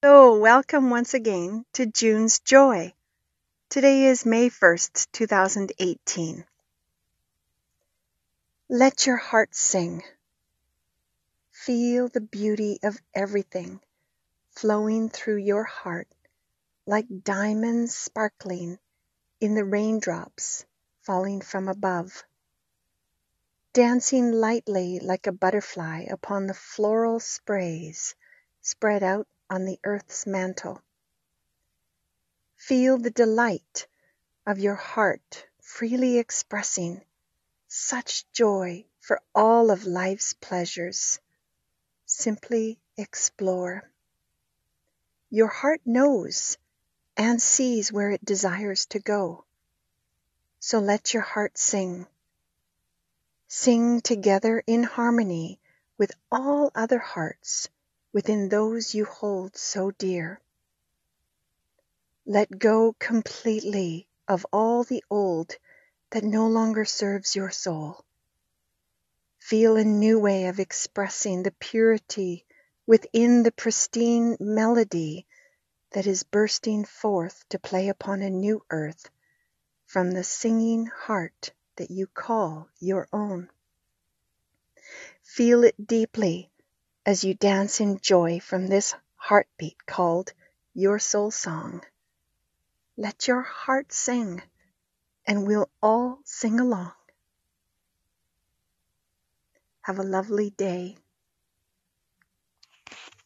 So, welcome once again to June's Joy. Today is May 1st, 2018. Let your heart sing. Feel the beauty of everything flowing through your heart like diamonds sparkling in the raindrops falling from above. Dancing lightly like a butterfly upon the floral sprays spread out on the earth's mantle. Feel the delight of your heart freely expressing such joy for all of life's pleasures. Simply explore. Your heart knows and sees where it desires to go. So let your heart sing. Sing together in harmony with all other hearts within those you hold so dear. Let go completely of all the old that no longer serves your soul. Feel a new way of expressing the purity within the pristine melody that is bursting forth to play upon a new earth from the singing heart that you call your own. Feel it deeply as you dance in joy from this heartbeat called your soul song. Let your heart sing, and we'll all sing along. Have a lovely day.